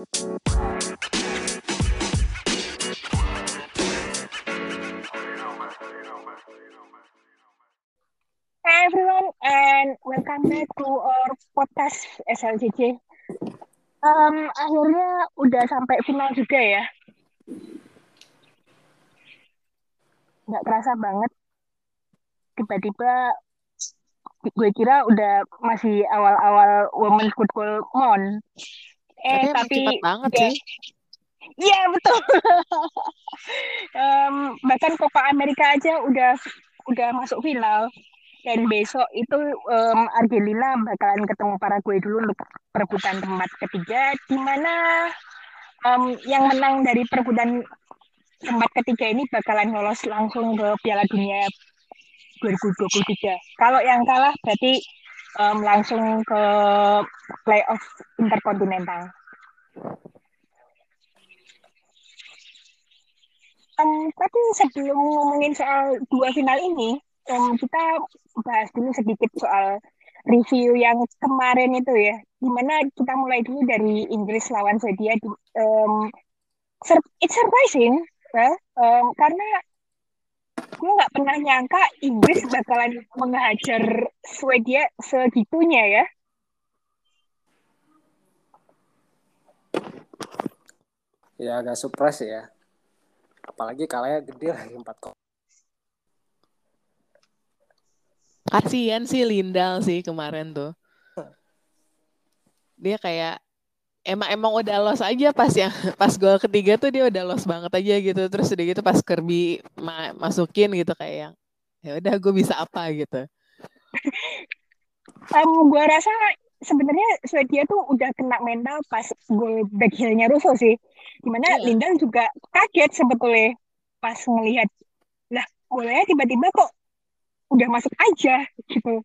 Hey everyone, and welcome back to our podcast SLCC. Um, akhirnya udah sampai final juga ya. Nggak kerasa banget. Tiba-tiba gue kira udah masih awal-awal Women's Football Mon. Eh, Tapi tapi cepat banget udah- sih. Iya betul. Em, bahkan Copa America aja udah udah masuk final. Dan besok itu em, Argentina bakalan ketemu Paraguay dulu untuk perebutan tempat ketiga, di mana em, yang menang dari perebutan tempat ketiga ini bakalan lolos langsung ke Piala Dunia 2023. Kalau yang kalah berarti em, langsung ke playoff interkontinental. Em, tapi sebelum ngomongin soal dua final ini, em, kita bahas dulu sedikit soal review yang kemarin itu ya. Di mana kita mulai dulu dari Inggris lawan Swedia. Sur- it's surprising, ya, em, karena gue nggak pernah nyangka Inggris bakalan menghajar Swedia segitunya ya. Ya agak surprise ya. Apalagi kalahnya gede lagi 4 kok. Kasian sih Lindal sih kemarin tuh. Dia kayak emang emang udah los aja pas yang pas gol ketiga tuh dia udah los banget aja gitu. Terus udah gitu pas Kirby ma- masukin gitu kayak yang ya udah gue bisa apa gitu. Em, gue rasa sebenarnya Swedia tuh udah kena mental pas gol back heel-nya Russo sih. Di mana Iya. Lindal juga kaget sebetulnya pas ngelihat lah bolanya tiba-tiba kok udah masuk aja gitu.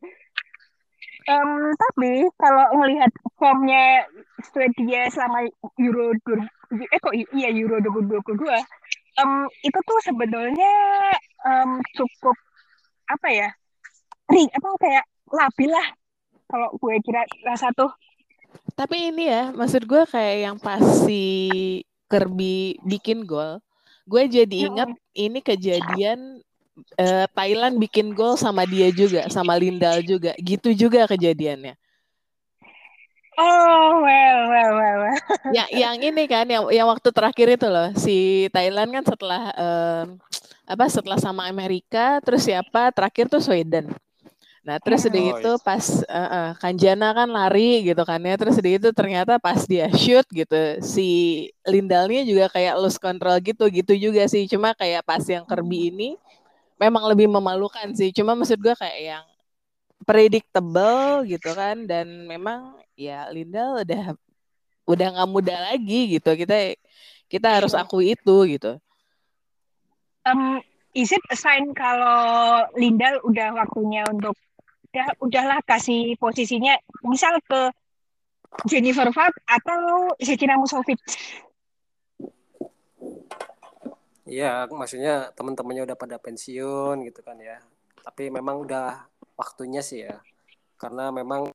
Em, tapi kalau ngelihat formnya Swedia selama Euro 2000 eh kok iya Euro 2022 em, itu tuh sebetulnya em, cukup apa ya ring apa kayak labil lah kalau gue kira rasa tuh. Tapi ini ya, maksud gue kayak yang pas si Kirby bikin gol, gue jadi ingat ini kejadian eh, Thailand bikin gol sama dia juga, sama Lindal juga, gitu juga kejadiannya. oh well well well, well. Yang yang ini kan, yang yang waktu terakhir itu loh, si Thailand kan setelah em, apa setelah sama Amerika, terus siapa terakhir tuh Sweden. Nah, terus udah Oh, gitu pas eh, eh, Kanjana kan lari gitu kan ya. Terus udah gitu ternyata pas dia shoot gitu si Lindalnya juga kayak lose control gitu gitu juga sih. Cuma kayak pas yang Kirby ini memang lebih memalukan sih. Cuma maksud gua kayak yang predictable gitu kan dan memang ya Lindal udah udah nggak muda lagi gitu. Kita kita harus akui itu gitu. Em, is it a sign kalau Lindal udah waktunya untuk udah udahlah kasih posisinya misal ke Jennifer Falk atau Zecina Musovic Iya, maksudnya teman-temannya udah pada pensiun gitu kan ya. Tapi memang udah waktunya sih ya. Karena memang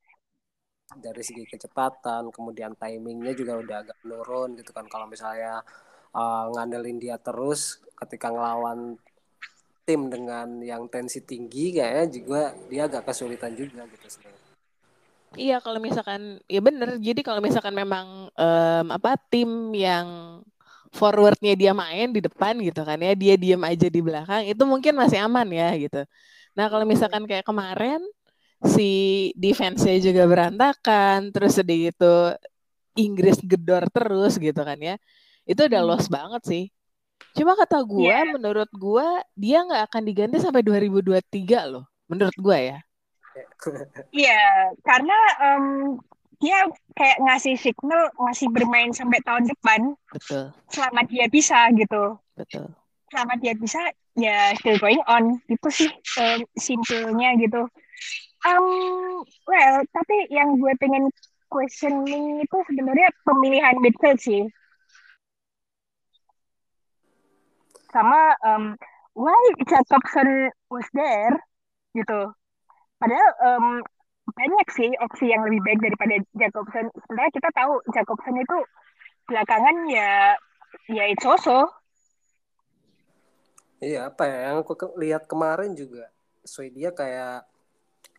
dari segi kecepatan, kemudian timingnya juga udah agak menurun gitu kan. Kalau misalnya uh, ngandelin dia terus ketika ngelawan tim dengan yang tensi tinggi kayaknya juga dia agak kesulitan juga gitu sebenarnya. Iya, kalau misalkan ya bener. Jadi kalau misalkan memang em, apa tim yang forwardnya dia main di depan gitu kan ya, dia diem aja di belakang, itu mungkin masih aman ya gitu. Nah kalau misalkan kayak kemarin si defense-nya juga berantakan, terus udah gitu Inggris gedor terus gitu kan ya, itu udah Hmm. lost banget sih. Cuma kata gua, Iya. menurut gua dia nggak akan diganti sampai 2023 loh, menurut gua ya. Iya, karena em, dia kayak ngasih signal masih bermain sampai tahun depan Betul, selama dia bisa gitu. betul. Selama dia bisa ya still going on itu sih em, simpelnya gitu. Um, well, tapi yang gue pengen questioning itu sebenarnya pemilihan midfield sih. Sama um, why Jacobson was there gitu. Padahal em, banyak sih opsi yang lebih baik daripada Jacobson. Sebenarnya kita tahu Jacobson itu belakangan ya ya itu so Iya, apa ya? Yang aku lihat kemarin juga Swedia kayak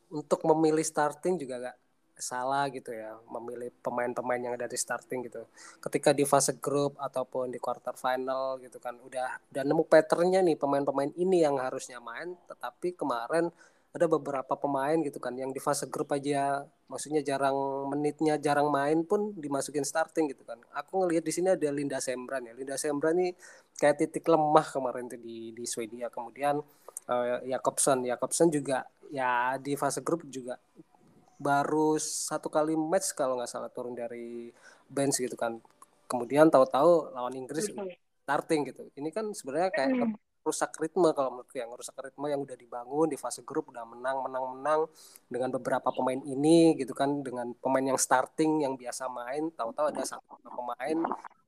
untuk memilih starting juga gak salah gitu ya, memilih pemain-pemain yang ada di starting gitu. Ketika di fase grup ataupun di quarter final gitu kan, udah udah nemu patternnya nih pemain-pemain ini yang harusnya main, tetapi kemarin ada beberapa pemain gitu kan yang di fase grup aja maksudnya jarang menitnya jarang main pun dimasukin starting gitu kan. Aku ngelihat di sini ada Linda Sembran ya. Linda Sembran ini kayak titik lemah kemarin tuh di di Swedia. Kemudian uh, Jakobsen. Jakobsen juga ya di fase grup juga baru satu kali match kalau nggak salah turun dari bench gitu kan. Kemudian tahu-tahu lawan Inggris starting gitu. Ini kan sebenarnya kayak Hmm. Rusak ritme kalau menurutku yang rusak ritme yang udah dibangun di fase grup udah menang menang menang dengan beberapa pemain ini gitu kan dengan pemain yang starting yang biasa main tahu-tahu ada satu pemain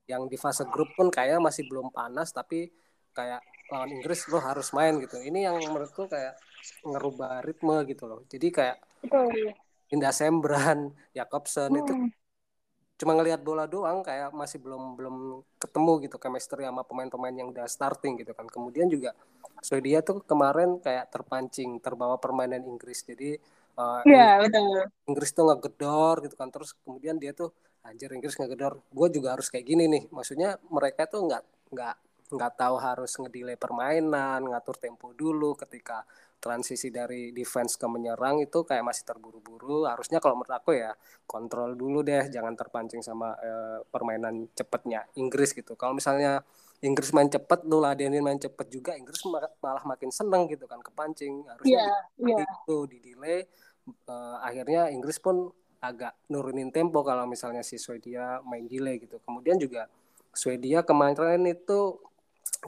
yang di fase grup pun kayak masih belum panas tapi kayak lawan Inggris lo harus main gitu. Ini yang menurutku kayak ngerubah ritme gitu loh. Jadi kayak betul Indah Sembran Jakobsen itu Hmm. Cuma ngelihat bola doang kayak masih belum belum ketemu gitu chemistry sama pemain-pemain yang udah starting gitu kan. Kemudian juga Swedia tuh kemarin kayak terpancing terbawa permainan Inggris. Jadi uh, Iya, betul. Inggris tuh ngegedor gitu kan. Terus kemudian dia tuh anjir Inggris ngegedor. Gue juga harus kayak gini nih. Maksudnya mereka tuh nggak nggak nggak tahu harus ngedelay permainan ngatur tempo dulu ketika transisi dari defense ke menyerang itu kayak masih terburu-buru. Harusnya kalau menurut aku ya kontrol dulu deh jangan terpancing sama eh, permainan cepatnya Inggris gitu. Kalau misalnya Inggris main cepet lu ladenin main cepet juga Inggris ma- malah makin seneng gitu kan kepancing. Harusnya Iya, iya. itu di delay eh, akhirnya Inggris pun agak nurunin tempo kalau misalnya si Swedia main delay gitu. Kemudian juga Swedia kemarin itu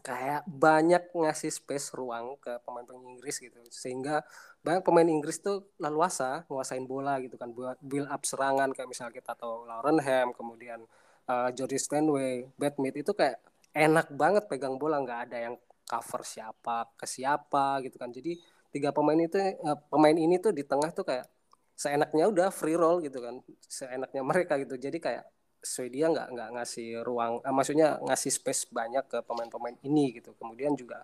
kayak banyak ngasih space ruang ke pemain-pemain Inggris gitu. Sehingga banyak pemain Inggris tuh leluasa nguasain bola gitu kan buat build up serangan kayak misalnya kita tahu Lauren Ham kemudian uh, Jody Stanway, Bad Mead itu kayak enak banget pegang bola nggak ada yang cover siapa ke siapa gitu kan. Jadi tiga pemain itu uh, pemain ini tuh di tengah tuh kayak seenaknya udah free roll gitu kan seenaknya mereka gitu. Jadi kayak Swedia nggak nggak ngasih ruang eh, maksudnya ngasih space banyak ke pemain-pemain ini gitu. Kemudian juga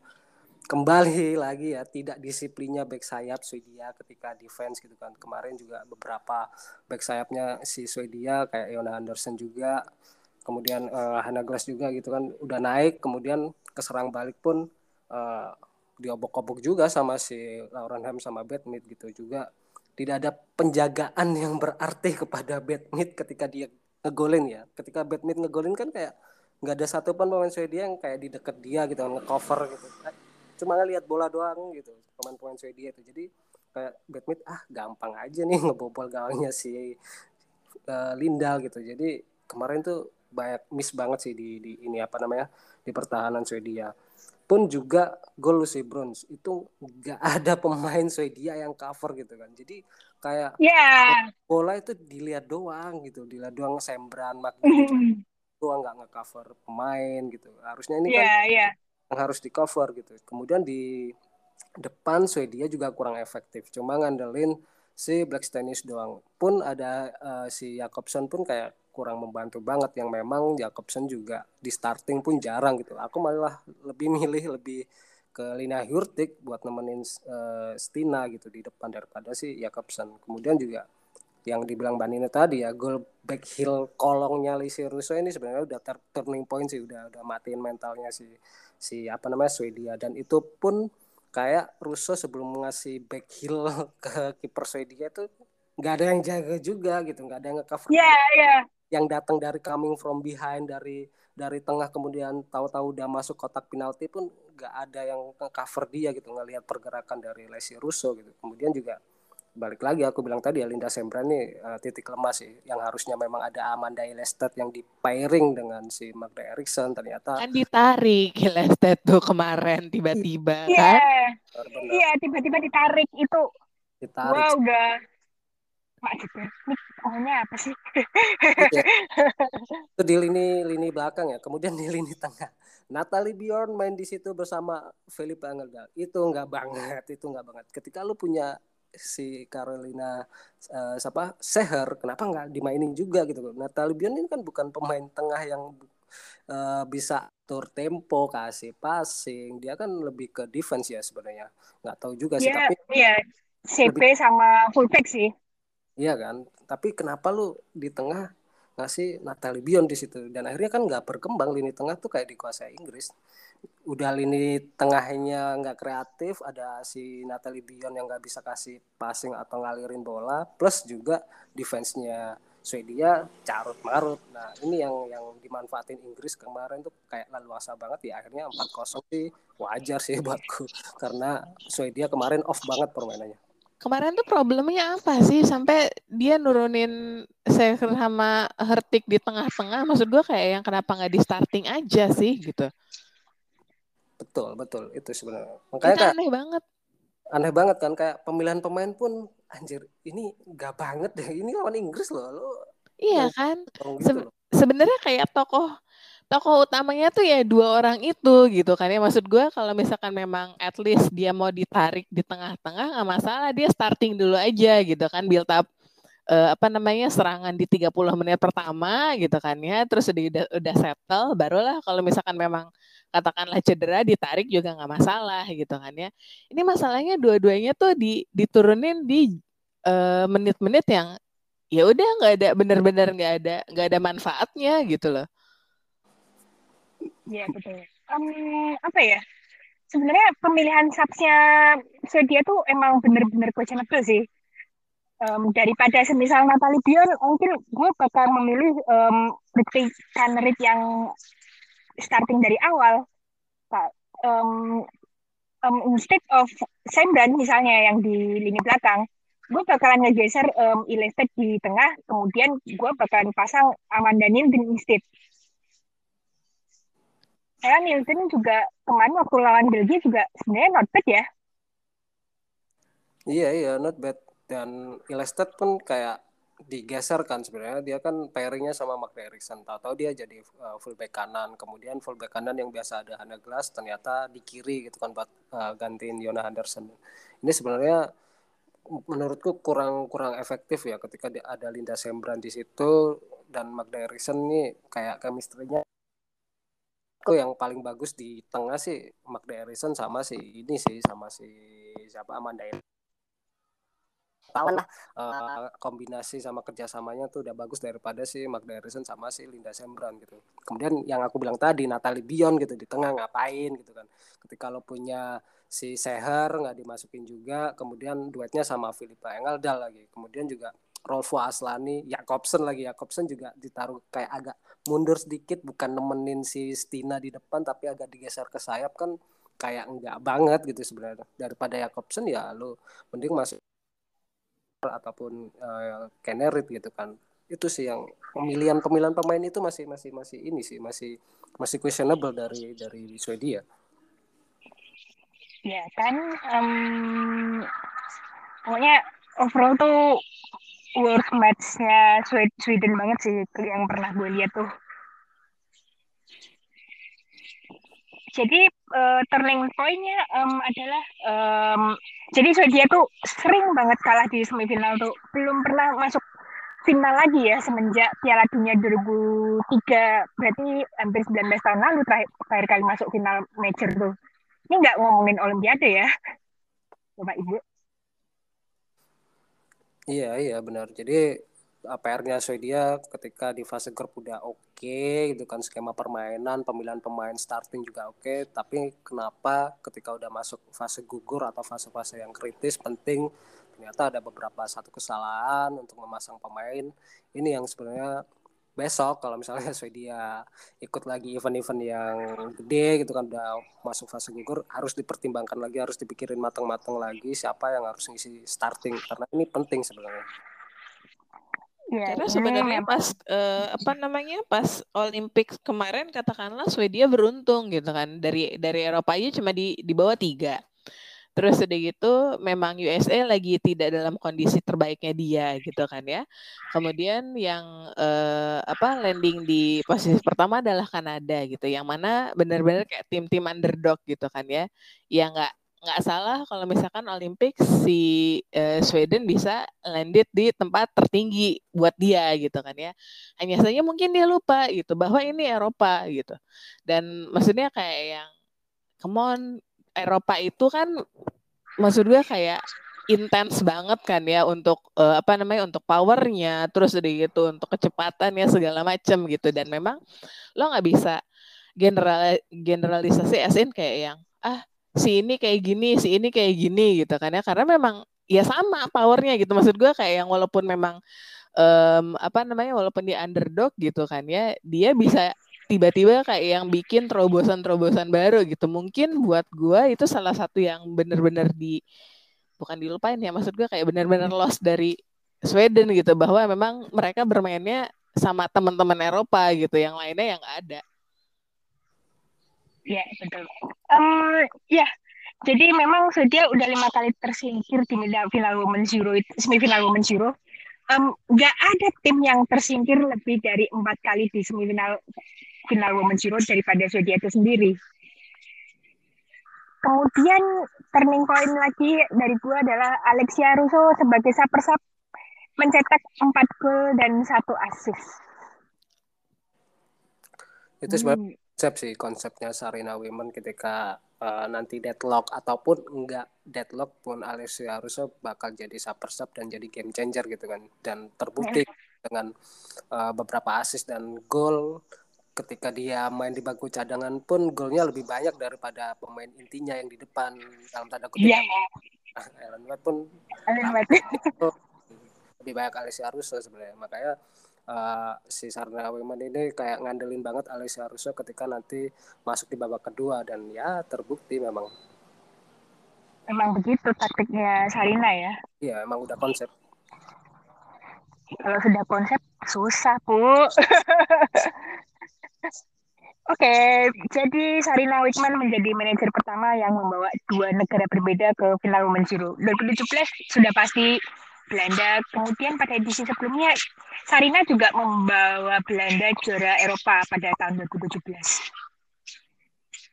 kembali lagi ya tidak disiplinnya back sayap Swedia ketika defense gitu kan. Kemarin juga beberapa back sayapnya si Swedia kayak Yona Anderson juga kemudian uh, Hannah Glass juga gitu kan udah naik. Kemudian keserang balik pun uh, diobok-obok juga sama si Lauren Ham sama Badmit gitu juga. Tidak ada penjagaan yang berarti kepada Badmit ketika dia ngegolin ya. Ketika Badmit ngegolin kan kayak nggak ada satupun pemain Swedia yang kayak di deket dia gitu ngecover gitu. Cuma ngelihat bola doang gitu pemain-pemain Swedia itu. Jadi kayak Badmit ah gampang aja nih ngebobol gawangnya si uh, Lindal gitu. Jadi kemarin tuh banyak miss banget sih di, di ini apa namanya di pertahanan Swedia. Pun juga gol Lucy Bruns itu nggak ada pemain Swedia yang cover gitu kan. Jadi kayak yeah. bola itu dilihat doang gitu dilihat doang Sembran mak doang nggak nge-cover pemain gitu. Harusnya ini yeah, kan yeah. yang harus di cover gitu. Kemudian di depan Swedia juga kurang efektif cuma ngandelin si Black Stennis doang. Pun ada uh, si Jakobsen pun kayak kurang membantu banget yang memang Jakobsen juga di starting pun jarang gitu. Aku malah lebih milih lebih ke Lina Hurtig buat nemenin uh, Stina gitu di depan daripada si Jakobsen. Kemudian juga yang dibilang Banina tadi ya gol back heel kolongnya Lisi Russo ini sebenarnya udah turning point sih udah udah matiin mentalnya si si apa namanya Swedia. Dan itu pun kayak Russo sebelum ngasih back heel ke kiper Swedia itu nggak ada yang jaga juga gitu nggak ada yang ngecover. Yeah, yeah. yang datang dari coming from behind dari dari tengah kemudian tahu-tahu udah masuk kotak penalti pun nggak ada yang cover dia gitu ngelihat pergerakan dari Lesi Russo gitu. Kemudian juga balik lagi aku bilang tadi ya Linda Sembran nih uh, titik lemah sih. Yang harusnya memang ada Amanda Ilested yang di pairing dengan si Magda Eriksson ternyata kan ditarik Ilested tuh kemarin tiba-tiba yeah. kan? Iya yeah, tiba-tiba ditarik itu. Ditarik. Gua udah Mak ini pokoknya apa sih? itu di lini lini belakang ya, kemudian di lini tengah. Natalie Bjorn main di situ bersama Felipe Angeldal. Itu nggak banget, itu nggak banget. Ketika lu punya si Carolina uh, siapa Seher, kenapa nggak dimainin juga gitu? Natalie Bjorn ini kan bukan pemain tengah yang uh, bisa atur tempo, kasih passing. Dia kan lebih ke defense ya sebenarnya. Nggak tahu juga sih, yeah, tapi iya, CP lebih, sama fullback sih. Iya kan, tapi kenapa lu di tengah ngasih Natalie Bion di situ. Dan akhirnya kan nggak berkembang lini tengah tuh kayak dikuasai Inggris. Udah lini tengahnya nggak kreatif ada si Natalie Bion yang nggak bisa kasih passing atau ngalirin bola plus juga defense-nya Swedia carut marut nah ini yang yang dimanfaatin Inggris kemarin tuh kayak leluasa banget. Ya akhirnya 4-0 sih wajar sih buatku. Karena Swedia kemarin off banget permainannya kemarin tuh problemnya apa sih? Sampai dia nurunin Seher sama Hertik di tengah-tengah maksud gue kayak yang kenapa nggak di starting aja sih gitu. Betul betul. Itu sebenarnya makanya itu aneh banget. aneh banget kan kayak pemilihan pemain pun anjir ini gak banget deh. Ini lawan Inggris loh lo iya kan? gitu Se sebenarnya kayak tokoh tokoh utamanya tuh ya dua orang itu gitu kan ya. Maksud gue kalau misalkan memang at least dia mau ditarik di tengah-tengah nggak masalah. Dia starting dulu aja gitu kan. Build up uh, apa namanya serangan di 30 menit pertama gitu kan ya. Terus udah udah settle barulah kalau misalkan memang katakanlah cedera ditarik juga nggak masalah gitu kan ya. Ini masalahnya dua-duanya tuh di diturunin di uh, menit-menit yang ya udah nggak ada bener-bener nggak ada nggak ada manfaatnya gitu loh Iya betul. Um, apa ya? Sebenarnya pemilihan subsnya Swedia tuh emang bener-bener questionable sih. Um, daripada semisal Natalie Bion, mungkin gue bakal memilih um, Ricky Kanerit yang starting dari awal. Um, um, instead of Sembran misalnya yang di lini belakang, gue bakalan ngegeser um, Ilestet di tengah, kemudian gue bakalan pasang Amanda Nilden instead saya Nilton juga kemarin waktu lawan Belgia juga sebenarnya not bad ya. Iya iya not bad. Dan Ilestet pun kayak digeser kan sebenarnya. Dia kan pairingnya sama Mark Erickson tahu-tahu dia jadi uh, fullback kanan. Kemudian fullback kanan yang biasa ada Hannah Glass ternyata di kiri gitu kan buat uh, gantiin Yona Henderson. Ini sebenarnya menurutku kurang kurang efektif ya ketika ada Linda Sembran di situ dan Magda Erickson ini kayak chemistry-nya aku yang paling bagus di tengah sih Magda Harrison sama si ini sih sama si siapa Amanda Tawan lah uh, kombinasi sama kerjasamanya tuh udah bagus daripada si Magda Harrison sama si Linda Sembran gitu. Kemudian yang aku bilang tadi Natalie Bion gitu di tengah ngapain gitu kan. Ketika lo punya si Seher nggak dimasukin juga, kemudian duetnya sama Filipa Engeldal lagi. Kemudian juga Rolfo Aslani, Jakobsen lagi. Jakobsen juga ditaruh kayak agak mundur sedikit bukan nemenin si Stina di depan tapi agak digeser ke sayap kan kayak enggak banget gitu sebenarnya. Daripada Jakobsen ya lo mending masuk ataupun uh, Kenerit gitu kan. Itu sih yang pemilihan pemilihan pemain itu masih masih masih ini sih masih masih questionable dari dari Swedia. Ya kan um, pokoknya overall tuh world match-nya Sweden banget sih yang pernah gue lihat tuh. Jadi uh, turning point-nya um, adalah um, jadi Swedia tuh sering banget kalah di semifinal tuh. Belum pernah masuk final lagi ya semenjak Piala Dunia 2003. Berarti hampir 19 tahun lalu terakhir, terakhir kali masuk final major tuh. Ini nggak ngomongin Olimpiade ya, Bapak Ibu. Iya iya benar. Jadi PR-nya Swedia ketika di fase grup udah oke okay, gitu kan skema permainan, pemilihan pemain starting juga oke, okay, tapi kenapa ketika udah masuk fase gugur atau fase-fase yang kritis penting ternyata ada beberapa satu kesalahan untuk memasang pemain. Ini yang sebenarnya besok kalau misalnya Swedia ikut lagi event-event yang gede gitu kan udah masuk fase gugur harus dipertimbangkan lagi harus dipikirin matang-matang lagi siapa yang harus ngisi starting karena ini penting sebenarnya. Ya, Karena sebenarnya pas uh, apa namanya pas Olympics kemarin katakanlah Swedia beruntung gitu kan. Dari dari Eropa aja cuma di di bawah tiga Terus udah gitu memang USA lagi tidak dalam kondisi terbaiknya dia gitu kan ya. Kemudian yang eh, apa landing di posisi pertama adalah Kanada gitu. Yang mana benar-benar kayak tim-tim underdog gitu kan ya. Yang nggak nggak salah kalau misalkan Olympic si uh, Sweden bisa landed di tempat tertinggi buat dia gitu kan ya. Hanya saja mungkin dia lupa gitu bahwa ini Eropa gitu. Dan maksudnya kayak yang come on Eropa itu kan maksud gue kayak intens banget kan ya untuk uh, apa namanya untuk powernya terus udah gitu untuk kecepatannya segala macam gitu dan memang lo nggak bisa general generalisasi asin kayak yang ah si ini kayak gini, si ini kayak gini gitu kan ya. Karena memang ya sama powernya gitu. Maksud gue kayak yang walaupun memang um, apa namanya walaupun dia underdog gitu kan ya, dia bisa tiba-tiba kayak yang bikin terobosan-terobosan baru gitu. Mungkin buat gue itu salah satu yang bener-bener di bukan dilupain ya. Maksud gue kayak bener-bener lost dari Sweden gitu bahwa memang mereka bermainnya sama teman-teman Eropa gitu, yang lainnya yang gak ada. Ya, betul. Um, ya, jadi memang dia udah lima kali tersingkir di final Women's Euro, semifinal Women's Euro. Um, gak ada tim yang tersingkir lebih dari empat kali di semifinal final Women's Euro daripada Swedia itu sendiri. Kemudian turning point lagi dari gue adalah Alexia Russo sebagai saper sap mencetak empat gol dan satu assist. Itu sebenarnya hmm konsep sih konsepnya Sarina Women ketika uh, nanti deadlock ataupun enggak deadlock pun Alessia Russo bakal jadi super sub dan jadi game changer gitu kan dan terbukti yeah. dengan uh, beberapa assist dan gol ketika dia main di bangku cadangan pun golnya lebih banyak daripada pemain intinya yang di depan dalam tanda kutip. Yeah. Nah, Ellen White pun Ellen White. lebih banyak Alessia Russo sebenarnya makanya uh, si Sarna Women ini kayak ngandelin banget Alessia Russo ketika nanti masuk di babak kedua dan ya terbukti memang Emang begitu taktiknya Sarina ya? Iya, emang udah konsep. Kalau sudah konsep susah, Bu. Oke, okay, jadi Sarina Wickman menjadi manajer pertama yang membawa dua negara berbeda ke final Women's Euro. 2017 sudah pasti Belanda. Kemudian pada edisi sebelumnya, Sarina juga membawa Belanda juara Eropa pada tahun 2017.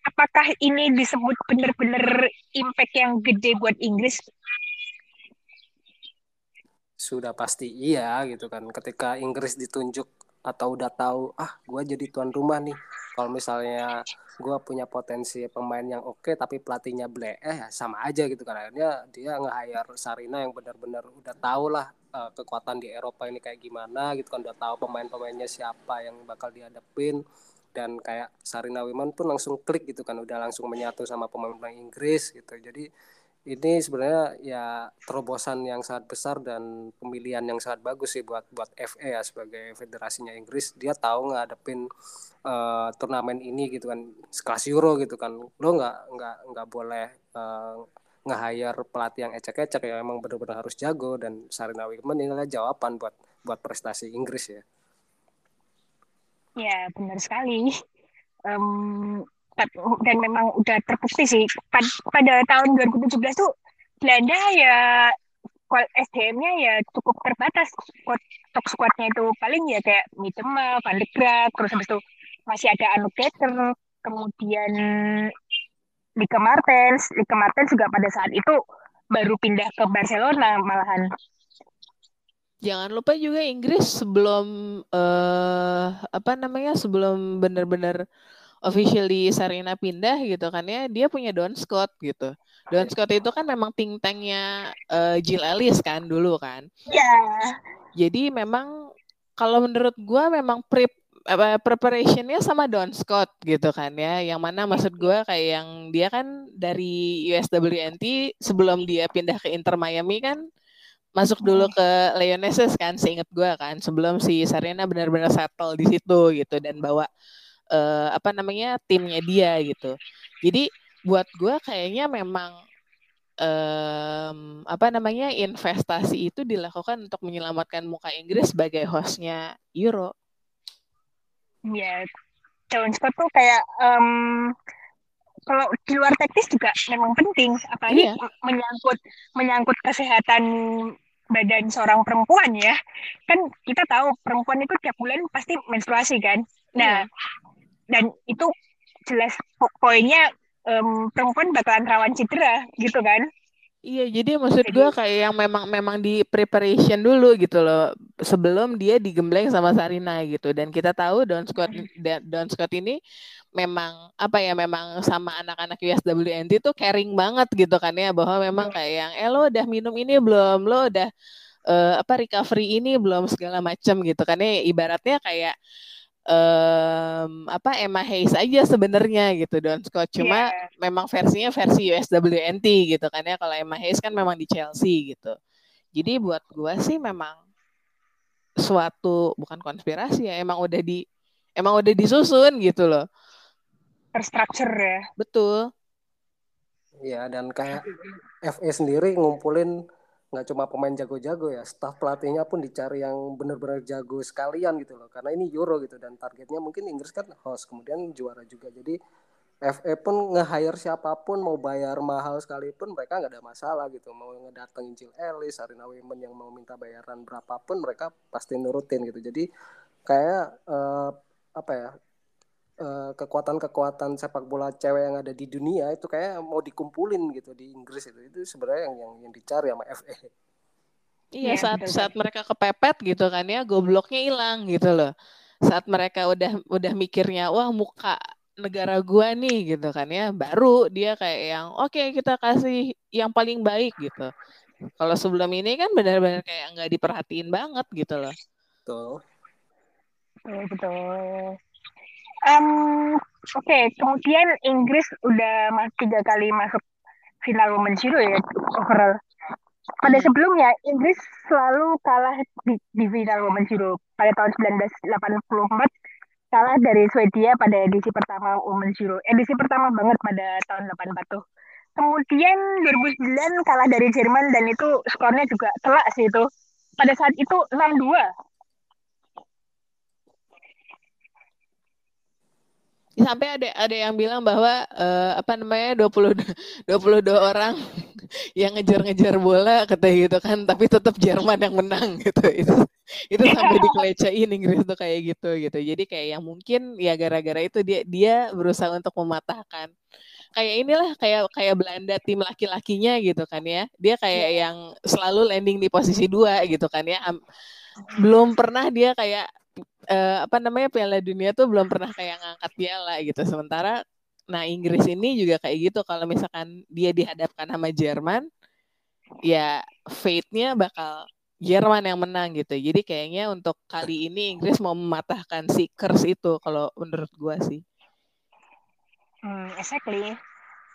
Apakah ini disebut benar-benar impact yang gede buat Inggris? Sudah pasti iya gitu kan. Ketika Inggris ditunjuk atau udah tahu ah gue jadi tuan rumah nih. Kalau misalnya gue punya potensi pemain yang oke tapi pelatihnya ble eh sama aja gitu kan. Akhirnya dia nge-hire Sarina yang benar-benar udah tahu lah uh, kekuatan di Eropa ini kayak gimana gitu kan. Udah tahu pemain-pemainnya siapa yang bakal dihadapin. Dan kayak Sarina Wiman pun langsung klik gitu kan. Udah langsung menyatu sama pemain-pemain Inggris gitu. Jadi ini sebenarnya ya terobosan yang sangat besar dan pemilihan yang sangat bagus sih buat buat FA ya sebagai federasinya Inggris dia tahu ngadepin uh, turnamen ini gitu kan sekelas Euro gitu kan lo nggak nggak nggak boleh uh, nge-hire pelatih yang ecek-ecek ya emang benar-benar harus jago dan Sarina Wickman ini adalah jawaban buat buat prestasi Inggris ya. Ya benar sekali. Um, dan memang udah terbukti sih. Pada tahun 2017 tuh Belanda ya SDM-nya ya cukup terbatas. Squad top squadnya itu paling ya kayak Mitema, Van de Graaf, terus habis itu masih ada Anu Keter, kemudian Liga Martens, Liga Martens juga pada saat itu baru pindah ke Barcelona malahan. Jangan lupa juga Inggris sebelum uh, apa namanya sebelum benar-benar officially Sarina pindah gitu kan ya, dia punya Don Scott gitu. Don Scott itu kan memang think tanknya uh, Jill Ellis kan dulu kan. Iya. Yeah. Jadi memang kalau menurut gue memang pre apa preparationnya sama Don Scott gitu kan ya. Yang mana maksud gue kayak yang dia kan dari USWNT sebelum dia pindah ke Inter Miami kan masuk dulu ke Leoneses kan seingat gue kan sebelum si Sarina benar-benar settle di situ gitu dan bawa uh, apa namanya timnya dia gitu. Jadi buat gue kayaknya memang um, apa namanya investasi itu dilakukan untuk menyelamatkan muka Inggris sebagai hostnya Euro. Ya, John Scott tuh kayak um, kalau di luar teknis juga memang penting, apalagi iya. menyangkut menyangkut kesehatan badan seorang perempuan ya. Kan kita tahu perempuan itu tiap bulan pasti menstruasi kan. Nah, iya dan itu jelas poinnya um, perempuan bakalan rawan cedera gitu kan? Iya, jadi maksud gue kayak yang memang memang di preparation dulu gitu loh. Sebelum dia digembleng sama Sarina gitu. Dan kita tahu Don Scott Don Scott ini memang apa ya memang sama anak-anak USWNT tuh caring banget gitu kan ya. Bahwa memang kayak yang eh lo udah minum ini belum? Lo udah uh, apa recovery ini belum? segala macam gitu kan ya. Ibaratnya kayak um, apa Emma Hayes aja sebenarnya gitu Don Scott. Cuma yeah. memang versinya versi USWNT gitu kan ya. Kalau Emma Hayes kan memang di Chelsea gitu. Jadi buat gua sih memang suatu bukan konspirasi ya emang udah di emang udah disusun gitu loh. Terstruktur ya. Betul. Iya dan kayak FA sendiri ngumpulin nggak cuma pemain jago-jago ya, staff pelatihnya pun dicari yang benar-benar jago sekalian gitu loh. Karena ini Euro gitu dan targetnya mungkin Inggris kan host, kemudian juara juga. Jadi FA pun nge-hire siapa pun mau bayar mahal sekalipun mereka nggak ada masalah gitu. Mau ngedatengin Jill Ellis, Arina Women yang mau minta bayaran berapapun mereka pasti nurutin gitu. Jadi kayak uh, apa ya kekuatan-kekuatan sepak bola cewek yang ada di dunia itu kayak mau dikumpulin gitu di Inggris itu itu sebenarnya yang yang, yang dicari sama FA. Iya, ya, saat betul. saat mereka kepepet gitu kan ya, gobloknya hilang gitu loh. Saat mereka udah udah mikirnya, wah muka negara gua nih gitu kan ya, baru dia kayak yang oke okay, kita kasih yang paling baik gitu. Kalau sebelum ini kan benar-benar kayak nggak diperhatiin banget gitu loh. Betul. Betul. betul. Um, Oke, okay. kemudian Inggris udah tiga kali masuk final Women's Euro ya overall. Pada hmm. sebelumnya Inggris selalu kalah di, di final Women's Euro pada tahun 1984 kalah dari Swedia pada edisi pertama Women's Euro. Edisi pertama banget pada tahun 84 tuh. Kemudian 2009 kalah dari Jerman dan itu skornya juga telak sih itu. Pada saat itu 6-2 sampai ada ada yang bilang bahwa uh, apa namanya 20 22 orang yang ngejar-ngejar bola kata gitu kan tapi tetap Jerman yang menang gitu. Itu itu sampai dikelecehin Inggris tuh kayak gitu gitu. Jadi kayak yang mungkin ya gara-gara itu dia dia berusaha untuk mematahkan. Kayak inilah kayak kayak Belanda tim laki-lakinya gitu kan ya. Dia kayak yang selalu landing di posisi dua gitu kan ya. Belum pernah dia kayak uh, apa namanya Piala Dunia tuh belum pernah kayak ngangkat piala gitu. Sementara nah Inggris ini juga kayak gitu kalau misalkan dia dihadapkan sama Jerman ya fate-nya bakal Jerman yang menang gitu. Jadi kayaknya untuk kali ini Inggris mau mematahkan si curse itu kalau menurut gua sih. Hmm, exactly.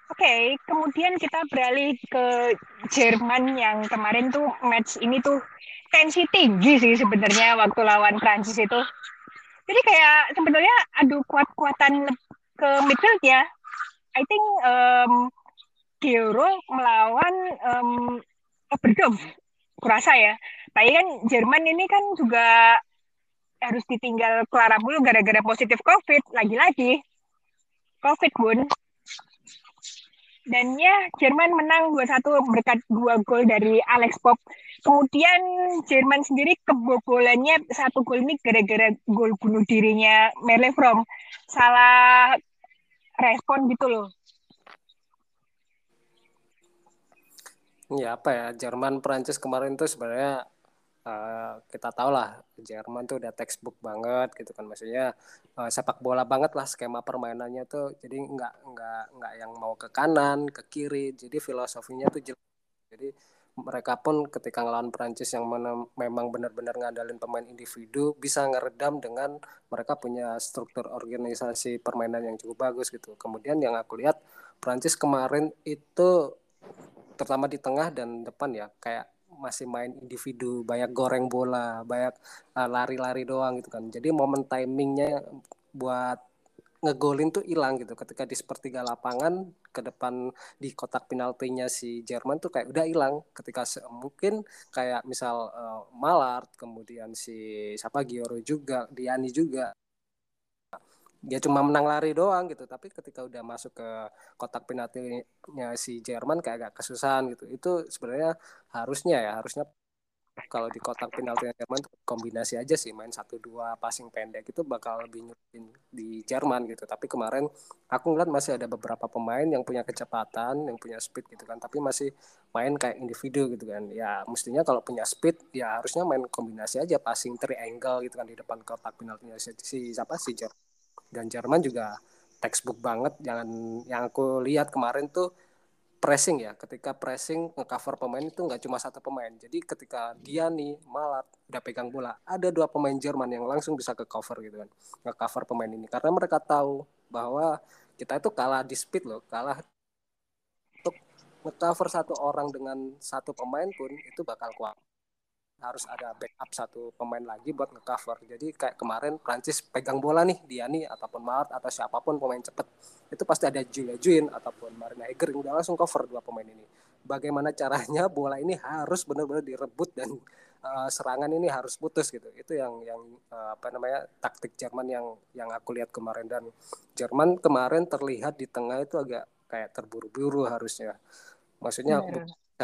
Oke, okay, kemudian kita beralih ke Jerman yang kemarin tuh match ini tuh tensi tinggi sih sebenarnya waktu lawan Prancis itu. Jadi kayak sebenarnya adu kuat-kuatan ke midfield ya. I think um, Euro melawan um, Oberdorf, kurasa ya. Tapi kan Jerman ini kan juga harus ditinggal Clara Bull gara-gara positif COVID lagi-lagi. COVID pun dan ya Jerman menang 2-1 berkat dua gol dari Alex Pop. Kemudian Jerman sendiri kebobolannya satu gol ini gara-gara gol bunuh dirinya Merle From. Salah respon gitu loh. Ya apa ya Jerman Prancis kemarin tuh sebenarnya uh, kita tahu lah Jerman tuh udah textbook banget gitu kan. Maksudnya uh, sepak bola banget lah skema permainannya tuh. Jadi nggak nggak nggak yang mau ke kanan ke kiri. Jadi filosofinya tuh jelas. Jadi mereka pun ketika ngelawan Prancis yang mana, memang benar-benar ngandalin pemain individu bisa ngeredam dengan mereka punya struktur organisasi permainan yang cukup bagus gitu. Kemudian yang aku lihat Prancis kemarin itu terutama di tengah dan depan ya kayak masih main individu, banyak goreng bola, banyak uh, lari-lari doang gitu kan. Jadi momen timingnya buat ngegolin tuh hilang gitu. Ketika di sepertiga lapangan ke depan di kotak penaltinya si Jerman tuh kayak udah hilang. Ketika mungkin kayak misal uh, Malart, kemudian si siapa Gioro juga, Diani juga dia cuma menang lari doang gitu. Tapi ketika udah masuk ke kotak penaltinya si Jerman kayak agak kesusahan gitu. Itu sebenarnya harusnya ya harusnya kalau di kotak penalti Jerman kombinasi aja sih main satu dua passing pendek itu bakal lebih nyuruhin di Jerman gitu. Tapi kemarin aku ngeliat masih ada beberapa pemain yang punya kecepatan yang punya speed gitu kan. Tapi masih main kayak individu gitu kan. Ya mestinya kalau punya speed ya harusnya main kombinasi aja passing triangle gitu kan di depan kotak penaltinya si, si siapa? Sih Jerman dan Jerman juga textbook banget. Jangan yang aku lihat kemarin tuh pressing ya. Ketika pressing ngecover pemain itu nggak cuma satu pemain. Jadi ketika dia nih malat udah pegang bola ada dua pemain Jerman yang langsung bisa ke cover gitu kan. Ngecover pemain ini. Karena mereka tahu bahwa kita itu kalah di speed loh. Kalah untuk ngecover satu orang dengan satu pemain pun itu bakal kuat harus ada backup satu pemain lagi buat ngecover. Jadi kayak kemarin Prancis pegang bola nih dia nih ataupun Mart atau siapa pun pemain cepet itu pasti ada Julia Juin ataupun Marina Eger yang udah langsung cover dua pemain ini. Bagaimana caranya bola ini harus benar-benar direbut dan uh, serangan ini harus putus gitu. Itu yang yang uh, apa namanya taktik Jerman yang yang aku lihat kemarin dan Jerman kemarin terlihat di tengah itu agak kayak terburu-buru harusnya. Maksudnya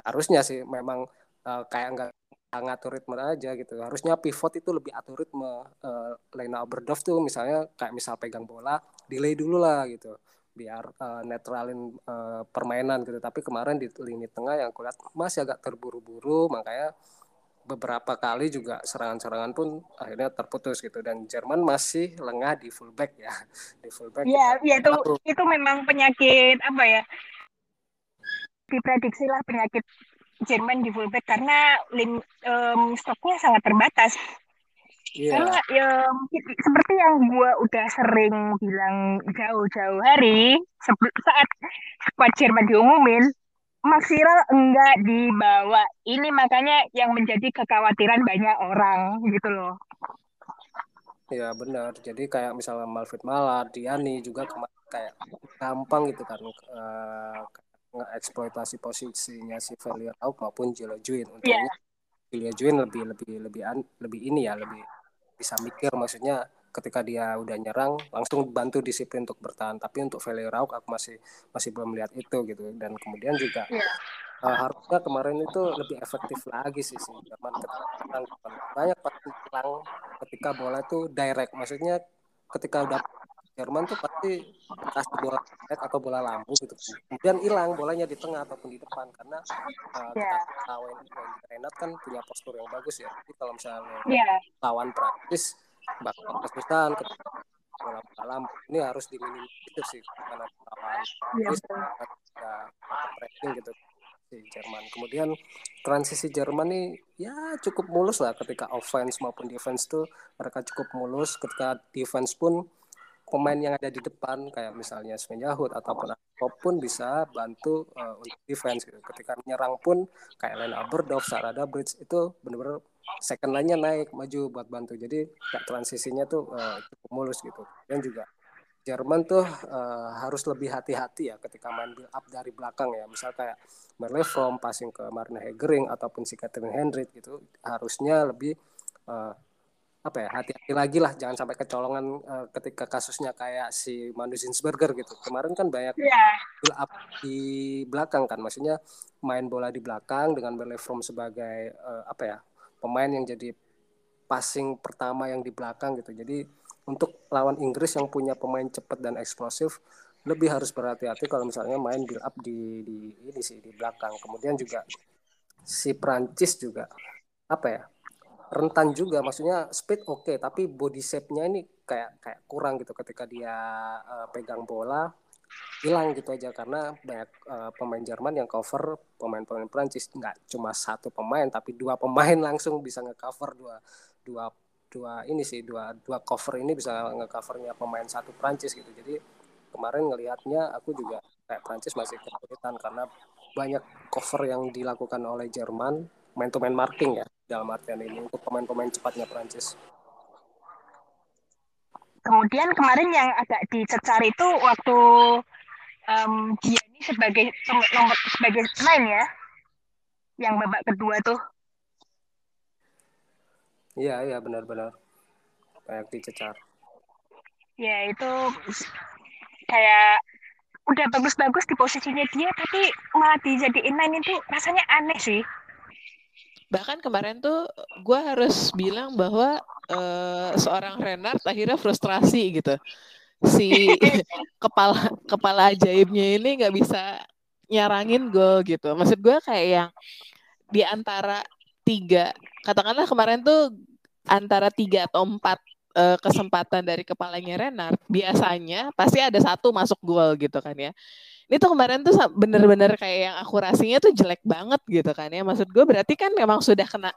harusnya sih memang uh, kayak enggak ngatur ritme aja gitu. Harusnya pivot itu lebih atur ritme. Uh, Lena Oberdorf tuh misalnya kayak misal pegang bola, delay dulu lah gitu. Biar uh, netralin uh, permainan gitu. Tapi kemarin di lini tengah yang kulihat masih agak terburu-buru, makanya beberapa kali juga serangan-serangan pun akhirnya terputus gitu dan Jerman masih lengah di fullback ya di fullback ya ya itu itu memang penyakit apa ya diprediksi lah penyakit Jerman di fullback karena lim, um, stoknya sangat terbatas. Yeah. Karena ya seperti yang gue udah sering bilang jauh-jauh hari saat squad Jerman diumumin, Maxiral enggak dibawa. Ini makanya yang menjadi kekhawatiran banyak orang gitu loh. Ya benar. Jadi kayak misalnya Malfit Malar, Diani juga kemarin kayak gampang gitu kan uh, ngeksploitasi posisinya si Velia Rauk maupun Julia Juin untungnya yeah. Juin lebih lebih lebih an, lebih ini ya lebih bisa mikir maksudnya ketika dia udah nyerang langsung bantu disiplin untuk bertahan tapi untuk Velia Rauk aku masih masih belum melihat itu gitu dan kemudian juga yeah. Iya. uh, harusnya kemarin itu lebih efektif lagi sih sih zaman ketika banyak pasti hilang ketika bola itu direct maksudnya ketika udah Jerman tuh pasti kasih bola back atau bola lampu gitu kemudian hilang bolanya di tengah ataupun di depan karena uh, kita tahu Wayne Renat kan punya postur yang bagus ya jadi kalau misalnya yeah. lawan praktis bakal ketika bola bola lampu ini harus diminimalisir sih karena lawan praktis yeah. ya pressing gitu si Jerman. Kemudian transisi Jerman nih ya cukup mulus lah ketika offense maupun defense tuh mereka cukup mulus. Ketika defense pun pemain yang ada di depan kayak misalnya Sven Yahut ataupun apa pun bisa bantu uh, untuk defense gitu. Ketika menyerang pun kayak Len Aberdorf, Sarada Bridge itu benar-benar second line-nya naik maju buat bantu. Jadi kayak transisinya tuh uh, cukup mulus gitu. Dan juga Jerman tuh uh, harus lebih hati-hati ya ketika main build up dari belakang ya. Misal kayak Merle From passing ke Marina Hegering ataupun si Catherine Hendrik gitu harusnya lebih apa ya hati-hati lagi lah jangan sampai kecolongan uh, ketika kasusnya kayak si Manu Zinsberger gitu. Kemarin kan banyak yeah. build up di belakang kan maksudnya main bola di belakang dengan From sebagai uh, apa ya pemain yang jadi passing pertama yang di belakang gitu. Jadi untuk lawan Inggris yang punya pemain cepat dan eksplosif lebih harus berhati-hati kalau misalnya main build up di di ini sih di belakang. Kemudian juga si Prancis juga apa ya rentan juga. Maksudnya speed oke okay, tapi body shape-nya ini kayak kayak kurang gitu ketika dia uh, pegang bola hilang gitu aja. Karena banyak uh, pemain Jerman yang cover pemain-pemain Prancis. Nggak cuma satu pemain tapi dua pemain langsung bisa ngecover dua dua dua ini sih dua dua cover ini bisa ngecovernya pemain satu Prancis gitu. Jadi kemarin ngelihatnya aku juga kayak Prancis masih kesulitan karena banyak cover yang dilakukan oleh Jerman main to main marking ya dalam artian ini untuk pemain-pemain cepatnya Prancis. Kemudian kemarin yang agak dicecar itu waktu um, dia ini sebagai nomor sebagai pemain ya, yang babak kedua tuh. Iya iya benar-benar kayak dicecar. Ya itu kayak udah bagus-bagus di posisinya dia tapi malah dijadiin main itu rasanya aneh sih bahkan kemarin tuh gue harus bilang bahwa uh, seorang Renard akhirnya frustrasi gitu. Si kepala kepala ajaibnya ini nggak bisa nyarangin gol gitu. Maksud gue kayak yang di antara tiga katakanlah kemarin tuh antara tiga atau empat uh, kesempatan dari kepalanya Renard biasanya pasti ada satu masuk gol gitu kan ya. Ini tuh kemarin tuh bener-bener kayak yang akurasinya tuh jelek banget gitu kan ya. Maksud gue berarti kan memang sudah kena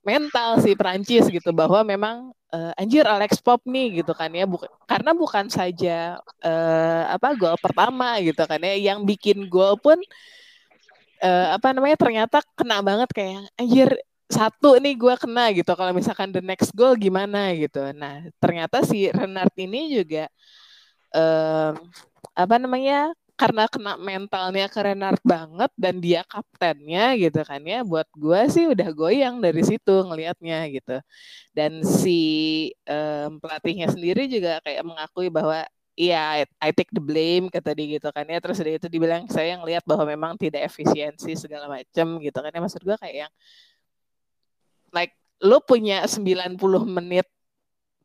mental si Prancis gitu bahwa memang uh, anjir Alex Pop nih gitu kan ya. Buk karena bukan saja uh, apa gol pertama gitu kan ya. Yang bikin gol pun uh, apa namanya ternyata kena banget kayak anjir satu nih gue kena gitu kalau misalkan the next goal gimana gitu nah ternyata si Renard ini juga um, apa namanya karena kena mentalnya ke Renard banget dan dia kaptennya gitu kan ya buat gue sih udah goyang dari situ ngelihatnya gitu dan si um, pelatihnya sendiri juga kayak mengakui bahwa Iya, I, take the blame kata dia gitu kan ya. Terus dari itu dibilang saya yang lihat bahwa memang tidak efisiensi segala macam gitu kan ya. Maksud gue kayak yang like lo punya 90 menit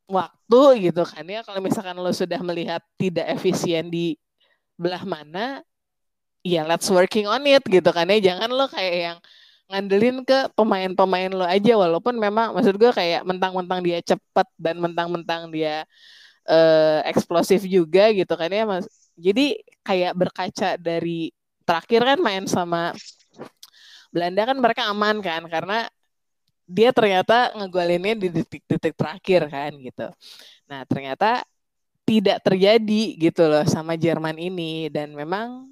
waktu gitu kan ya. Kalau misalkan lo sudah melihat tidak efisien di belah mana ya let's working on it gitu kan ya jangan lo kayak yang ngandelin ke pemain-pemain lo aja walaupun memang maksud gue kayak mentang-mentang dia cepet dan mentang-mentang dia uh, eksplosif juga gitu kan ya mas jadi kayak berkaca dari terakhir kan main sama Belanda kan mereka aman kan karena dia ternyata ngegolinnya di detik-detik terakhir kan gitu. Nah ternyata tidak terjadi gitu loh sama Jerman ini. Dan memang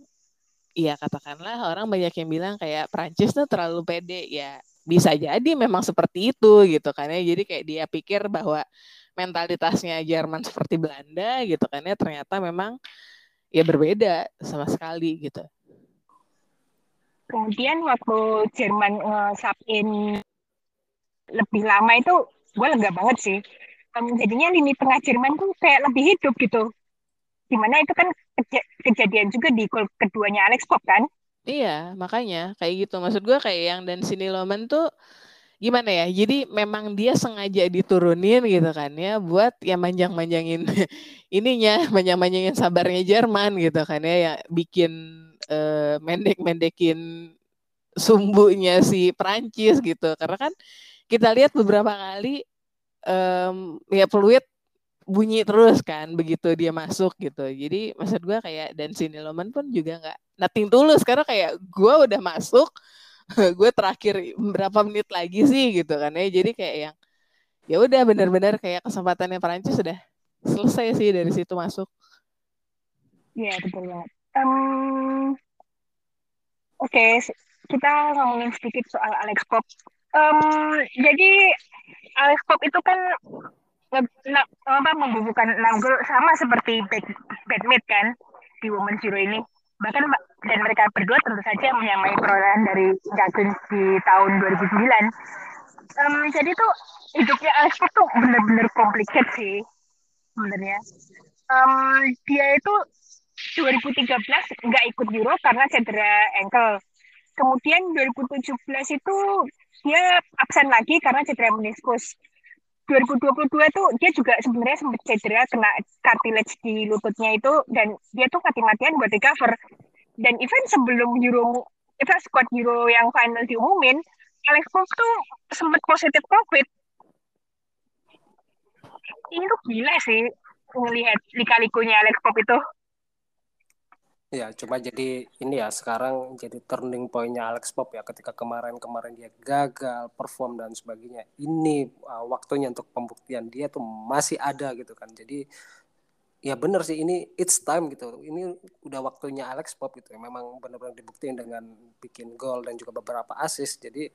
ya katakanlah orang banyak yang bilang kayak Prancis tuh terlalu pede. Ya bisa jadi memang seperti itu gitu kan ya. Jadi kayak dia pikir bahwa mentalitasnya Jerman seperti Belanda gitu kan ya ternyata memang ya berbeda sama sekali gitu. Kemudian waktu Jerman ngesapin lebih lama itu gue lega banget sih um, jadinya lini tengah Jerman tuh kayak lebih hidup gitu. Di mana itu kan keja kejadian juga di gol keduanya Alex Pop kan? Iya, makanya kayak gitu. Maksud gue kayak yang dan sini Loman tuh gimana ya? Jadi memang dia sengaja diturunin gitu kan ya buat ya manjang-manjangin ininya, manjang-manjangin sabarnya Jerman gitu kan ya, ya bikin uh, mendek-mendekin sumbunya si Prancis gitu. Karena kan kita lihat beberapa kali um, ya peluit bunyi terus kan begitu dia masuk gitu. Jadi maksud gue kayak dan sini Loman pun juga nggak nothing tulus karena kayak gue udah masuk gue terakhir berapa menit lagi sih gitu kan ya. Jadi kayak yang ya udah benar-benar kayak kesempatannya Perancis sudah selesai sih dari situ masuk. Iya betul banget. Um, oke okay, kita ngomongin sedikit soal Alex Pop um, jadi Alex Pop itu kan apa membubuhkan enam sama seperti Badmit kan di Women Zero ini. Bahkan dan mereka berdua tentu saja menyamai perolehan dari Jagun di tahun 2009 um, jadi tuh hidupnya Alex Pop tuh bener-bener komplikat sih sebenarnya. Um, dia itu 2013 nggak ikut Euro karena cedera ankle. Kemudian 2017 itu dia absen lagi karena cedera meniskus. 2022 tuh dia juga sebenarnya sempat cedera kena cartilage di lututnya itu dan dia tuh mati-matian buat recover. Dan even sebelum Euro itu squad Euro yang final diumumin Alex Pop tuh sempat positif COVID. Ini tuh gila sih ngelihat lika-likunya Alex Pop itu Ya, coba jadi ini ya sekarang jadi turning pointnya Alex Pop ya ketika kemarin-kemarin dia gagal perform dan sebagainya. Ini uh, waktunya untuk pembuktian dia tuh masih ada gitu kan. Jadi ya bener sih ini it's time gitu. Ini udah waktunya Alex Pop gitu. Memang benar-benar dibuktiin dengan bikin gol dan juga beberapa assist. Jadi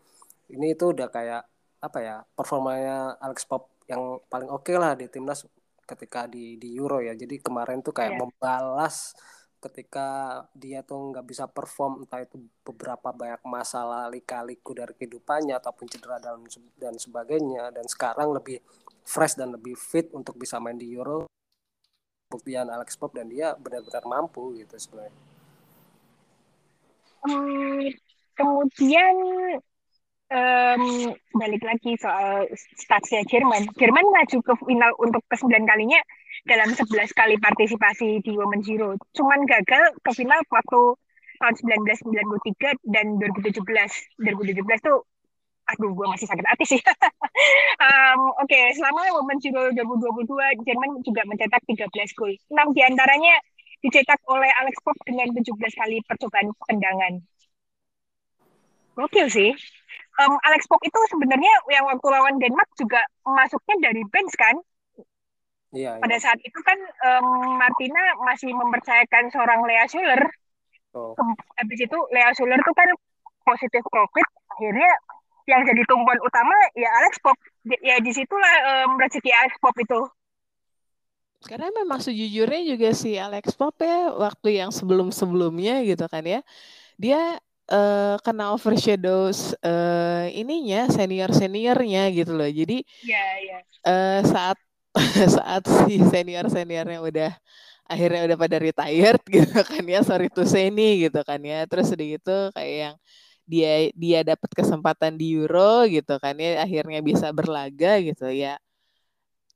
ini itu udah kayak apa ya performanya Alex Pop yang paling oke okay lah di timnas ketika di di Euro ya. Jadi kemarin tuh kayak yeah. membalas ketika dia tuh nggak bisa perform entah itu beberapa banyak masalah lika-liku dari kehidupannya ataupun cedera dalam dan sebagainya dan sekarang lebih fresh dan lebih fit untuk bisa main di Euro buktian Alex Pop dan dia benar-benar mampu gitu sebenarnya. Hmm, kemudian um, balik lagi soal statsnya Jerman. Jerman maju ke final untuk ke sembilan kalinya dalam 11 kali partisipasi di Women Zero. Cuman gagal ke final waktu tahun 1993 dan 2017. 2017 tuh aduh gue masih sakit hati sih. um, Oke, okay, selama Women Zero 2022 Jerman juga mencetak 13 gol. 6 di antaranya dicetak oleh Alex Pop dengan 17 kali percobaan tendangan. Gokil sih um, Alex Pop itu sebenarnya yang waktu lawan Denmark juga masuknya dari bench kan? Iya. Pada iya. saat itu kan um, Martina masih mempercayakan seorang Lea Schuller. Oh. Habis itu Lea Schuller tuh kan positif COVID. Akhirnya yang jadi tumpuan utama ya Alex Pop. Ya di situlah um, rezeki Alex Pop itu. Karena memang sejujurnya juga si Alex Pop ya waktu yang sebelum-sebelumnya gitu kan ya. Dia uh, kena overshadows uh, ininya senior seniornya gitu loh jadi yeah, yeah. Uh, saat saat si senior seniornya udah akhirnya udah pada retired gitu kan ya sorry to say nih gitu kan ya. Terus udah gitu kayak yang dia dia dapat kesempatan di Euro gitu kan ya akhirnya bisa berlaga gitu ya.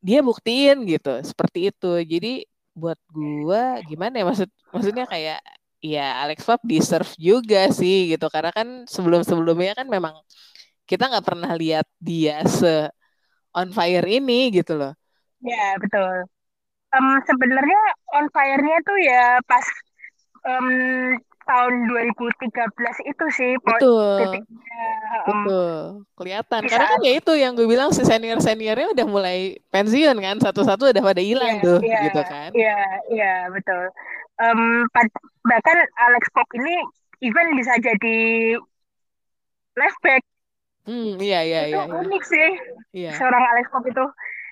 Dia buktiin gitu seperti itu. Jadi buat gua gimana ya maksud maksudnya kayak ya Alex Pop deserve juga sih gitu. Karena kan sebelum-sebelumnya kan memang kita nggak pernah lihat dia se on fire ini gitu loh. Ya betul. Um, Sebenarnya on fire-nya tuh ya pas um, tahun 2013 itu sih betul um, betul kelihatan karena kan ya itu yang gue bilang si senior seniornya udah mulai pensiun kan satu-satu udah pada hilang yeah, tuh yeah, gitu kan iya yeah, iya yeah, betul um, bahkan Alex Pop ini even bisa jadi left back. Hmm, iya iya itu iya. Itu unik sih. Iya. Seorang Alex Pop itu.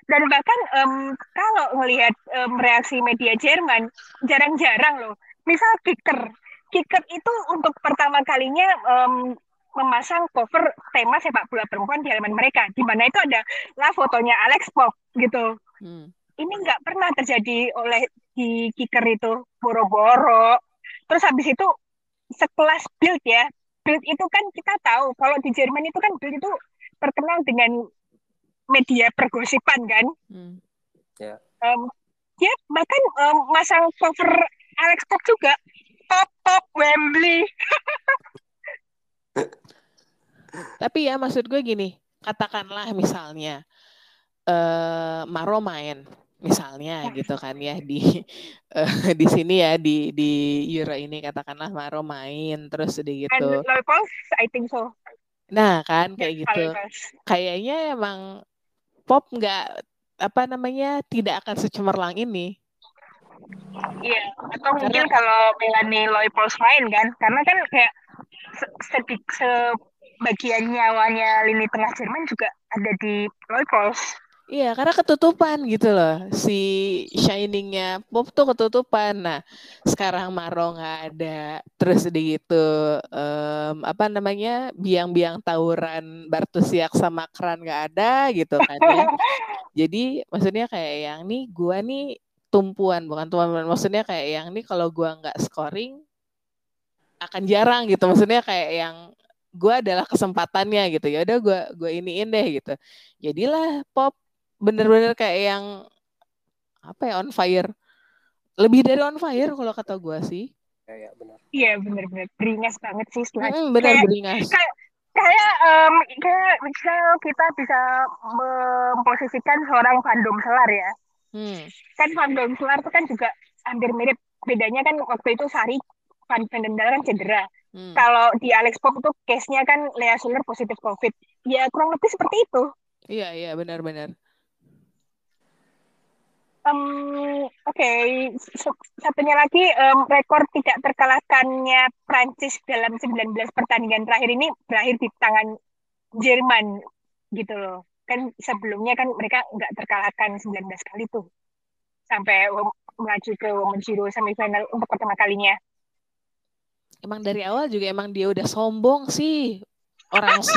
Dan bahkan um, kalau melihat um, reaksi media Jerman, jarang-jarang loh. Misal kicker, kicker itu untuk pertama kalinya um, memasang cover tema sepak bola perempuan di halaman mereka, di mana itu ada lah fotonya Alex Pop gitu. Hmm. Ini nggak pernah terjadi oleh di kicker itu boro-boro terus habis itu sekelas build ya build itu kan kita tahu kalau di Jerman itu kan build itu terkenal dengan media pergosipan kan hmm. yeah. um, dia bahkan um, masang cover Alex Pop juga top top Wembley tapi ya maksud gue gini katakanlah misalnya uh, Maro main misalnya nah. gitu kan ya di uh, di sini ya di di Euro ini katakanlah Maro main terus di gitu. I think so. Nah kan kayak gitu. Kayaknya emang pop nggak apa namanya tidak akan secemerlang ini. Iya, atau karena, mungkin kalau Melanie Loipos main kan, karena kan kayak sebagian nyawanya lini tengah Jerman juga ada di Loipos. Iya, karena ketutupan gitu loh. Si shiningnya pop tuh ketutupan. Nah, sekarang Maro nggak ada. Terus di gitu, um, apa namanya, biang-biang tawuran Bartusiak sama Kran nggak ada gitu kan ya. Jadi maksudnya kayak yang nih, gua nih tumpuan bukan tumpuan. Maksudnya kayak yang nih kalau gua nggak scoring akan jarang gitu. Maksudnya kayak yang gue adalah kesempatannya gitu ya udah gue gue iniin deh gitu jadilah pop bener-bener kayak yang apa ya on fire. Lebih dari on fire kalau kata gue sih. Ya, ya benar. Iya benar-benar beringas banget sih mm, benar kayak, beringas. kayak kayak um, kayak misal kita bisa memposisikan seorang fandom selar ya. Hmm. kan fandom selar itu kan juga hampir mirip. Bedanya kan waktu itu Sari Van Vendendal kan cedera. Hmm. kalau di Alex Pop itu case-nya kan Lea Suler positif COVID. Ya kurang lebih seperti itu. Iya iya benar-benar Um, Oke, okay. satunya lagi um, rekor tidak terkalahkannya Prancis dalam 19 pertandingan terakhir ini berakhir di tangan Jerman gitu loh. Kan sebelumnya kan mereka nggak terkalahkan 19 kali tuh sampai melaju ke Women's Euro semifinal untuk pertama kalinya. Emang dari awal juga emang dia udah sombong sih orang.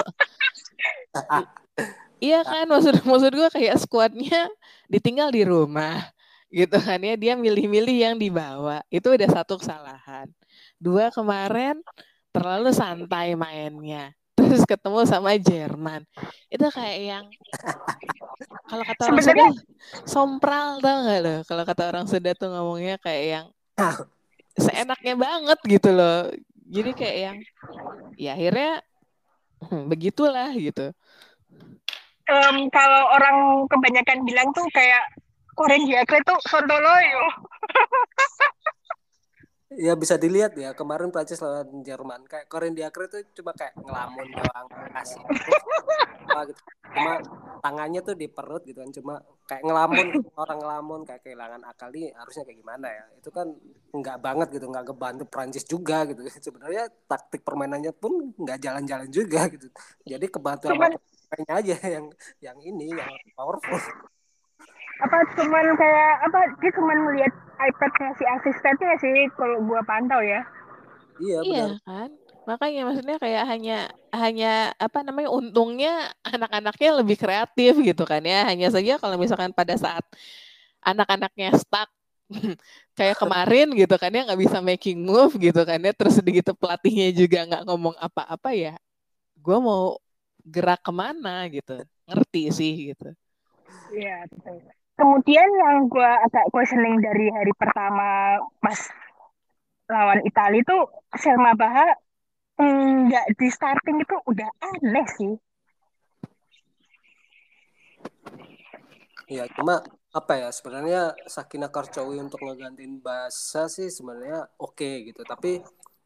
Iya kan maksud maksud gue kayak skuadnya ditinggal di rumah gitu kan ya dia milih-milih yang dibawa itu udah satu kesalahan dua kemarin terlalu santai mainnya terus ketemu sama Jerman. Itu kayak yang kalau kata orang Sunda sompral tau gak loh? Kalau kata orang Sunda tuh ngomongnya kayak yang seenaknya banget gitu loh. Jadi kayak yang ya akhirnya hmm, begitulah gitu. Um, kalau orang kebanyakan bilang tuh kayak Korea Diakre tuh Sontoloyo. ya bisa dilihat ya kemarin Prancis lawan Jerman kayak Korea Diakre tuh cuma kayak ngelamun doang kasih gitu. cuma tangannya tuh di perut gitu kan cuma kayak ngelamun orang ngelamun kayak kehilangan akal nih harusnya kayak gimana ya itu kan nggak banget gitu nggak ngebantu Prancis juga gitu sebenarnya taktik permainannya pun nggak jalan-jalan juga gitu jadi kebantu sama pemainnya aja yang yang ini yang powerful. Apa cuman kayak apa dia cuman melihat iPadnya si asistennya sih kalau gua pantau ya. Iya, iya kan? Makanya maksudnya kayak hanya hanya apa namanya untungnya anak-anaknya lebih kreatif gitu kan ya. Hanya saja kalau misalkan pada saat anak-anaknya stuck kayak kemarin gitu kan ya nggak bisa making move gitu kan ya. Terus gitu pelatihnya juga nggak ngomong apa-apa ya gue mau gerak ke mana gitu. Ngerti sih gitu. Iya, betul. Kemudian yang gue agak questioning dari hari pertama pas lawan Italia itu Selma Baha nggak di starting itu udah aneh sih. Ya cuma apa ya sebenarnya Sakina Karcowi untuk ngegantiin bahasa sih sebenarnya oke okay, gitu. Tapi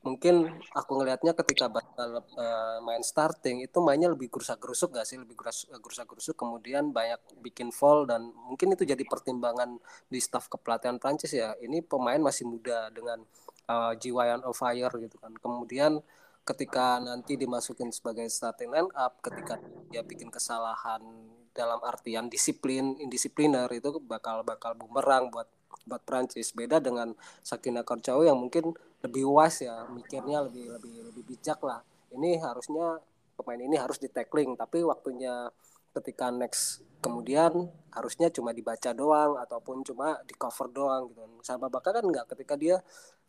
mungkin aku ngelihatnya ketika bakal uh, main starting itu mainnya lebih gerusak gerusuk gak sih? Lebih gerusak gerusuk kemudian banyak bikin fall dan mungkin itu jadi pertimbangan di staff kepelatihan Prancis ya. Ini pemain masih muda dengan uh, jiwa yang on fire gitu kan. Kemudian ketika nanti dimasukin sebagai starting line up ketika dia bikin kesalahan dalam artian disiplin indisipliner itu bakal bakal bumerang buat buat Prancis beda dengan Sakina Karcawi yang mungkin lebih wise ya mikirnya lebih lebih lebih bijak lah. Ini harusnya pemain ini harus di tackling tapi waktunya ketika next kemudian harusnya cuma dibaca doang ataupun cuma di cover doang gitu. Sama bakal kan nggak ketika dia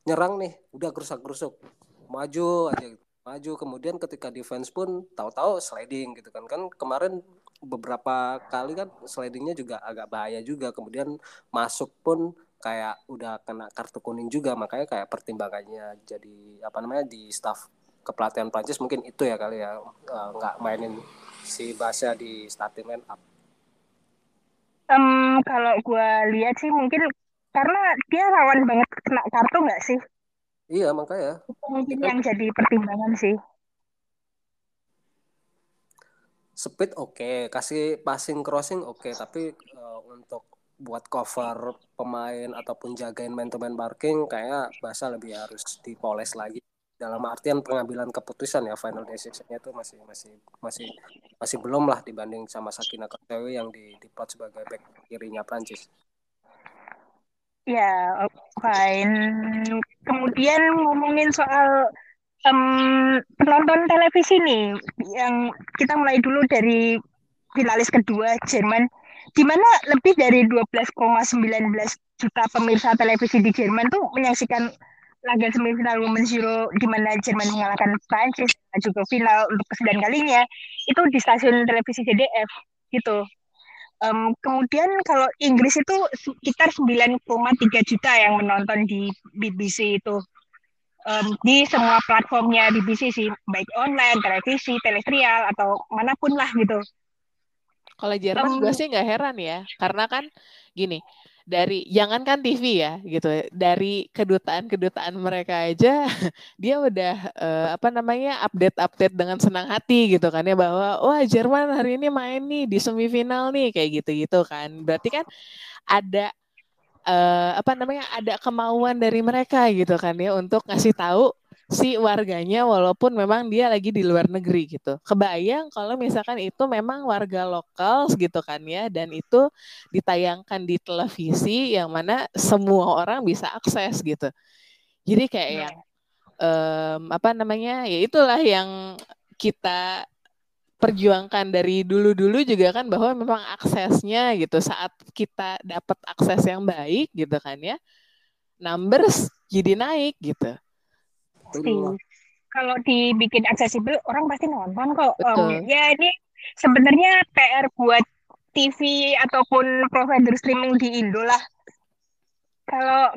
nyerang nih udah gerusak gerusuk maju aja gitu. Maju kemudian ketika defense pun tahu-tahu sliding gitu kan. Kan kemarin beberapa kali kan slidingnya juga agak bahaya juga kemudian masuk pun kayak udah kena kartu kuning juga makanya kayak pertimbangannya jadi apa namanya di staff kepelatihan Prancis mungkin itu ya kali ya eh, nggak uh, mainin si Basya di starting line up. Um, kalau gue lihat sih mungkin karena dia rawan banget kena kartu nggak sih? Iya makanya. Itu mungkin ya, yang jadi pertimbangan sih. Speed oke, okay. kasih passing crossing oke, okay. tapi uh, untuk buat cover pemain ataupun jagain main to main parking kayak bahasa lebih harus dipoles lagi dalam artian pengambilan keputusan ya final decisionnya itu masih masih masih masih belum lah dibanding sama Sakina Kertewi yang di diplot sebagai back kirinya Prancis. Ya, fine. Kemudian ngomongin soal um, penonton televisi nih, yang kita mulai dulu dari finalis kedua Jerman di mana lebih dari 12,19 juta pemirsa televisi di Jerman tuh menyaksikan laga semifinal Women's Euro di mana Jerman mengalahkan Prancis juga final untuk kesembilan kalinya itu di stasiun televisi ZDF gitu. Um, kemudian kalau Inggris itu sekitar 9,3 juta yang menonton di BBC itu um, di semua platformnya BBC sih baik online, televisi, telestrial atau mana pun lah gitu. Kalau Jerman um, gue sih nggak heran ya, karena kan gini, dari jangankan TV ya gitu, dari kedutaan-kedutaan mereka aja dia udah uh, apa namanya update-update dengan senang hati gitu kan ya bahwa wah Jerman hari ini main nih di semifinal nih kayak gitu-gitu kan. Berarti kan ada uh, apa namanya ada kemauan dari mereka gitu kan ya untuk ngasih tahu si warganya walaupun memang dia lagi di luar negeri gitu. Kebayang kalau misalkan itu memang warga lokal gitu kan ya dan itu ditayangkan di televisi yang mana semua orang bisa akses gitu. Jadi kayak yang um, apa namanya? ya itulah yang kita perjuangkan dari dulu-dulu juga kan bahwa memang aksesnya gitu saat kita dapat akses yang baik gitu kan ya numbers jadi naik gitu Betul. kalau dibikin aksesibel orang pasti nonton kok. Betul. Um, ya ini sebenarnya PR buat TV ataupun provider streaming di Indo lah. Kalau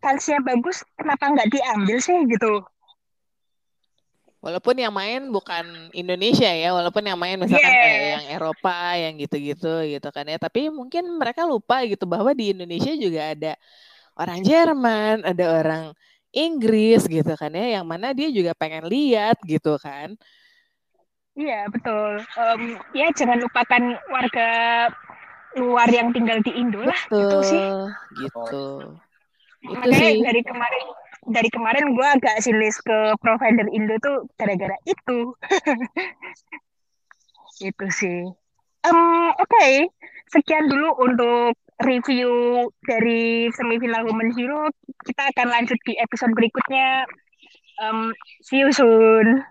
kansnya bagus, kenapa nggak diambil sih gitu? Walaupun yang main bukan Indonesia ya, walaupun yang main misalkan Yes. kayak yang Eropa, yang gitu-gitu gitu kan ya. Tapi mungkin mereka lupa gitu bahwa di Indonesia juga ada orang Jerman, ada orang Inggris gitu kan ya, yang mana dia juga pengen lihat gitu kan. Iya betul. Um, ya jangan lupakan warga luar yang tinggal di Indo lah. Gitu Betul, sih. gitu. Itu Makanya sih. dari kemarin dari kemarin gue agak sinis ke provider Indo tuh gara-gara itu. itu sih. Um, Oke, sekian dulu untuk review dari semifinal Women Hero. Kita akan lanjut di episode berikutnya. Um, see you soon.